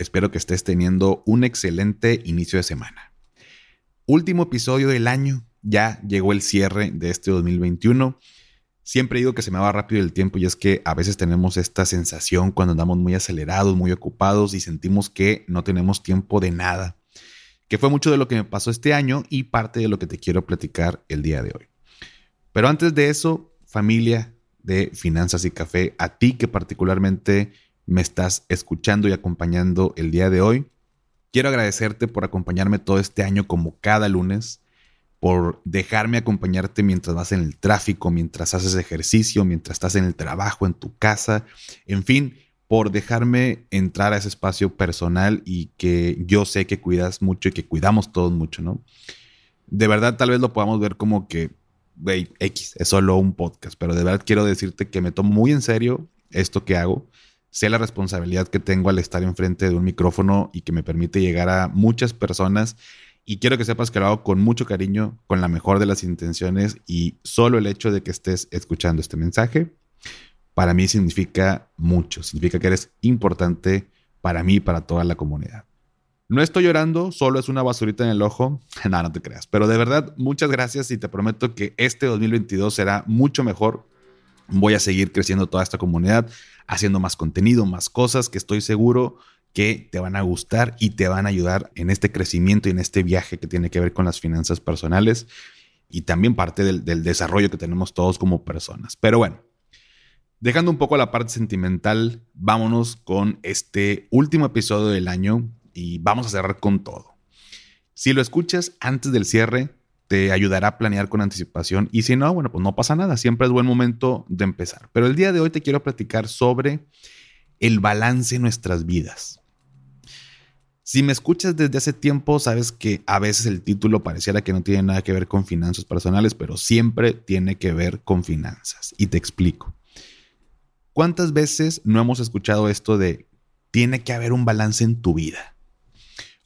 Espero que estés teniendo un excelente inicio de semana. Último episodio del año, ya llegó el cierre de este 2021. Siempre digo que se me va rápido el tiempo y es que a veces tenemos esta sensación cuando andamos muy acelerados, muy ocupados y sentimos que no tenemos tiempo de nada, que fue mucho de lo que me pasó este año y parte de lo que te quiero platicar el día de hoy. Pero antes de eso, familia de Finanzas y Café, a ti que particularmente me estás escuchando y acompañando el día de hoy. Quiero agradecerte por acompañarme todo este año como cada lunes, por dejarme acompañarte mientras vas en el tráfico, mientras haces ejercicio, mientras estás en el trabajo, en tu casa, en fin, por dejarme entrar a ese espacio personal y que yo sé que cuidas mucho y que cuidamos todos mucho, ¿no? De verdad, tal vez lo podamos ver como que, güey, X, es solo un podcast, pero de verdad quiero decirte que me tomo muy en serio esto que hago sé la responsabilidad que tengo al estar enfrente de un micrófono y que me permite llegar a muchas personas. Y quiero que sepas que lo hago con mucho cariño, con la mejor de las intenciones y solo el hecho de que estés escuchando este mensaje, para mí significa mucho, significa que eres importante para mí y para toda la comunidad. No estoy llorando, solo es una basurita en el ojo. No, no te creas. Pero de verdad, muchas gracias y te prometo que este 2022 será mucho mejor. Voy a seguir creciendo toda esta comunidad haciendo más contenido, más cosas que estoy seguro que te van a gustar y te van a ayudar en este crecimiento y en este viaje que tiene que ver con las finanzas personales y también parte del, desarrollo que tenemos todos como personas. Pero bueno, dejando un poco la parte sentimental, vámonos con este último episodio del año y vamos a cerrar con todo. Si lo escuchas antes del cierre, te ayudará a planear con anticipación. Y si no, bueno, pues no pasa nada. Siempre es buen momento de empezar. Pero el día de hoy te quiero platicar sobre el balance en nuestras vidas. Si me escuchas desde hace tiempo, sabes que a veces el título pareciera que no tiene nada que ver con finanzas personales, pero siempre tiene que ver con finanzas. Y te explico. ¿Cuántas veces no hemos escuchado esto de tiene que haber un balance en tu vida?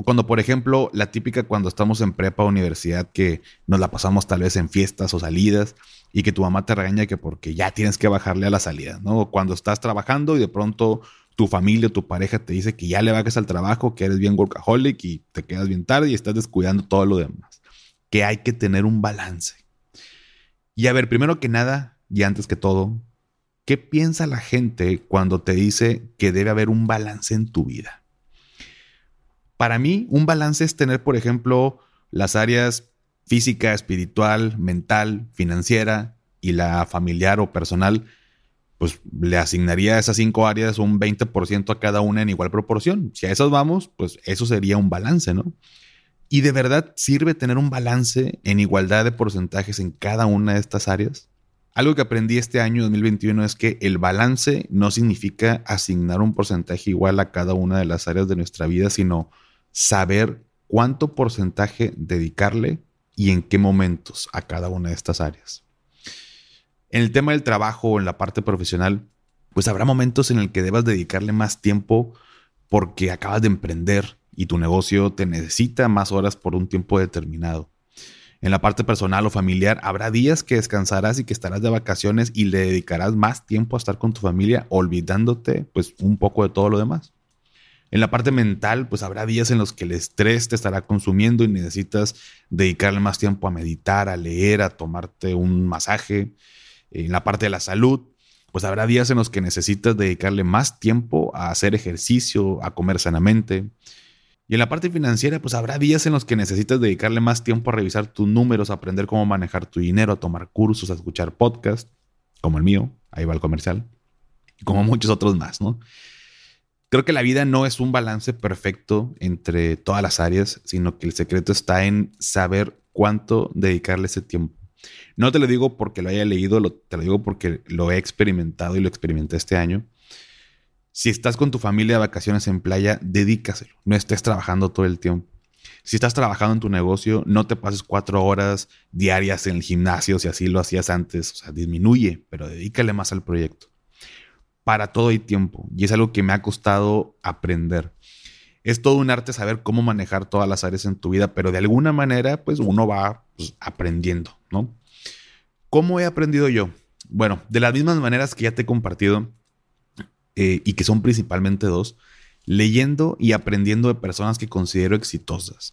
O cuando, por ejemplo, la típica cuando estamos en prepa o universidad que nos la pasamos tal vez en fiestas o salidas y que tu mamá te regaña que porque ya tienes que bajarle a la salida, ¿no? O cuando estás trabajando y de pronto tu familia o tu pareja te dice que ya le bajes al trabajo, que eres bien workaholic y te quedas bien tarde y estás descuidando todo lo demás. Que hay que tener un balance. Y a ver, primero que nada y antes que todo, ¿qué piensa la gente cuando te dice que debe haber un balance en tu vida? Para mí, un balance es tener, por ejemplo, las áreas física, espiritual, mental, financiera y la familiar o personal, pues le asignaría a esas cinco áreas un 20% a cada una en igual proporción. Si a esas vamos, pues eso sería un balance, ¿no? ¿Y de verdad sirve tener un balance en igualdad de porcentajes en cada una de estas áreas? Algo que aprendí este año 2021 es que el balance no significa asignar un porcentaje igual a cada una de las áreas de nuestra vida, sino saber cuánto porcentaje dedicarle y en qué momentos a cada una de estas áreas. En el tema del trabajo o en la parte profesional, pues habrá momentos en el que debas dedicarle más tiempo porque acabas de emprender y tu negocio te necesita más horas por un tiempo determinado. En la parte personal o familiar, habrá días que descansarás y que estarás de vacaciones y le dedicarás más tiempo a estar con tu familia, olvidándote pues un poco de todo lo demás. En la parte mental, pues habrá días en los que el estrés te estará consumiendo y necesitas dedicarle más tiempo a meditar, a leer, a tomarte un masaje. En la parte de la salud, pues habrá días en los que necesitas dedicarle más tiempo a hacer ejercicio, a comer sanamente. Y en la parte financiera, pues habrá días en los que necesitas dedicarle más tiempo a revisar tus números, a aprender cómo manejar tu dinero, a tomar cursos, a escuchar podcasts, como el mío, ahí va el comercial, y como muchos otros más, ¿no? Creo que la vida no es un balance perfecto entre todas las áreas, sino que el secreto está en saber cuánto dedicarle ese tiempo. No te lo digo porque lo haya leído, te lo digo porque lo he experimentado y lo experimenté este año. Si estás con tu familia de vacaciones en playa, dedícaselo. No estés trabajando todo el tiempo. Si estás trabajando en tu negocio, no te pases cuatro horas diarias en el gimnasio si así lo hacías antes. O sea, disminuye, pero dedícale más al proyecto. Para todo hay tiempo. Y es algo que me ha costado aprender. Es todo un arte saber cómo manejar todas las áreas en tu vida, pero de alguna manera, pues uno va pues, aprendiendo, ¿no? ¿Cómo he aprendido yo? Bueno, de las mismas maneras que ya te he compartido eh, y que son principalmente dos, leyendo y aprendiendo de personas que considero exitosas.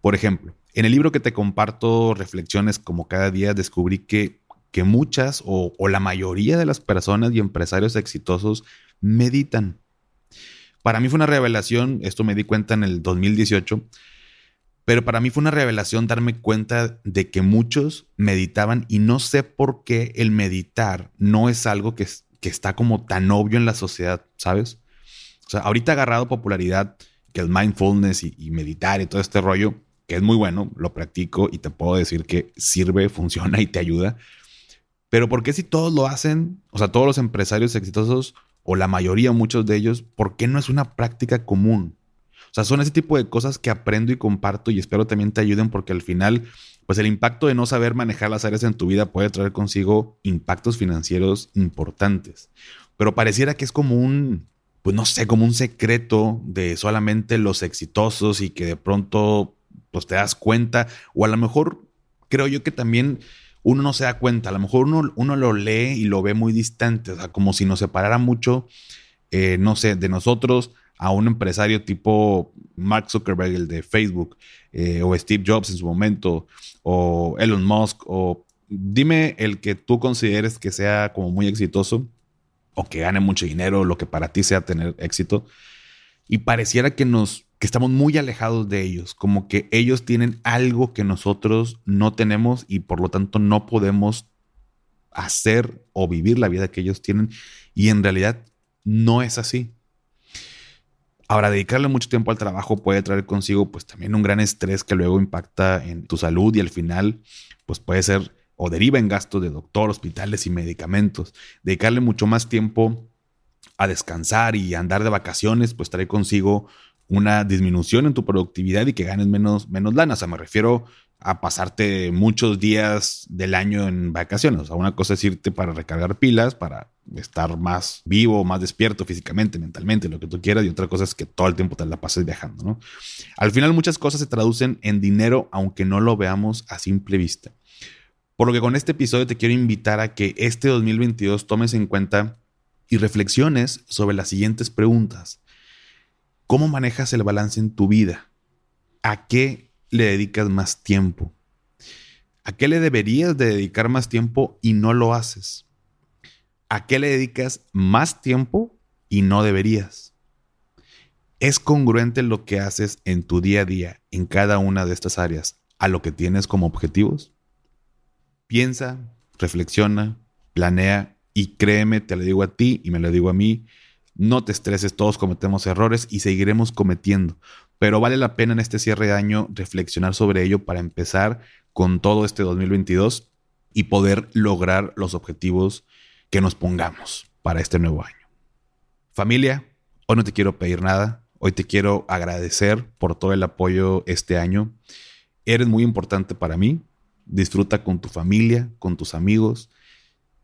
Por ejemplo, en el libro que te comparto, Reflexiones como cada día, descubrí que, que muchas o, o la mayoría de las personas y empresarios exitosos meditan. Para mí fue una revelación, esto me di cuenta en el 2018, pero para mí fue una revelación darme cuenta de que muchos meditaban y no sé por qué el meditar no es algo que, que está como tan obvio en la sociedad, ¿sabes? O sea, ahorita ha agarrado popularidad que el mindfulness y, meditar y todo este rollo, que es muy bueno, lo practico y te puedo decir que sirve, funciona y te ayuda. Pero ¿por qué si todos lo hacen, o sea, todos los empresarios exitosos o la mayoría, muchos de ellos, ¿por qué no es una práctica común? O sea, son ese tipo de cosas que aprendo y comparto y espero también te ayuden porque al final, pues el impacto de no saber manejar las áreas en tu vida puede traer consigo impactos financieros importantes. Pero pareciera que es como un, pues no sé, como un secreto de solamente los exitosos y que de pronto pues te das cuenta o a lo mejor creo yo que también uno no se da cuenta, a lo mejor uno, uno lo lee y lo ve muy distante, o sea, como si nos separara mucho, eh, no sé, de nosotros a un empresario tipo Mark Zuckerberg, el de Facebook, eh, o Steve Jobs en su momento, o Elon Musk, o dime el que tú consideres que sea como muy exitoso o que gane mucho dinero, lo que para ti sea tener éxito. Y pareciera que nos que estamos muy alejados de ellos, como que ellos tienen algo que nosotros no tenemos y por lo tanto no podemos hacer o vivir la vida que ellos tienen y en realidad no es así. Ahora, dedicarle mucho tiempo al trabajo puede traer consigo pues también un gran estrés que luego impacta en tu salud y al final pues puede ser o deriva en gastos de doctor, hospitales y medicamentos. Dedicarle mucho más tiempo a descansar y andar de vacaciones, pues trae consigo una disminución en tu productividad y que ganes menos, menos lana. O sea, me refiero a pasarte muchos días del año en vacaciones. O sea, una cosa es irte para recargar pilas, para estar más vivo, más despierto físicamente, mentalmente, lo que tú quieras, y otra cosa es que todo el tiempo te la pases viajando, ¿no? Al final muchas cosas se traducen en dinero, aunque no lo veamos a simple vista. Por lo que con este episodio te quiero invitar a que este 2022 tomes en cuenta y reflexiones sobre las siguientes preguntas. ¿Cómo manejas el balance en tu vida? ¿A qué le dedicas más tiempo? ¿A qué le deberías de dedicar más tiempo y no lo haces? ¿A qué le dedicas más tiempo y no deberías? ¿Es congruente lo que haces en tu día a día en cada una de estas áreas a lo que tienes como objetivos? Piensa, reflexiona, planea y créeme, te lo digo a ti y me lo digo a mí, no te estreses, todos cometemos errores y seguiremos cometiendo, pero vale la pena en este cierre de año reflexionar sobre ello para empezar con todo este 2022 y poder lograr los objetivos que nos pongamos para este nuevo año. Familia, hoy no te quiero pedir nada, hoy te quiero agradecer por todo el apoyo este año. Eres muy importante para mí, disfruta con tu familia, con tus amigos.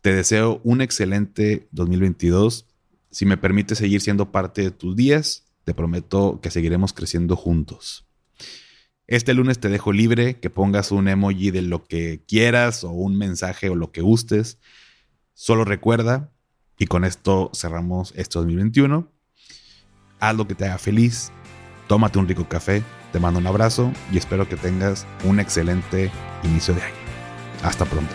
Te deseo un excelente 2022. Si me permite seguir siendo parte de tus días, te prometo que seguiremos creciendo juntos. Este lunes te dejo libre, que pongas un emoji de lo que quieras o un mensaje o lo que gustes. Solo recuerda, y con esto cerramos este 2021, haz lo que te haga feliz, tómate un rico café, te mando un abrazo y espero que tengas un excelente inicio de año. Hasta pronto.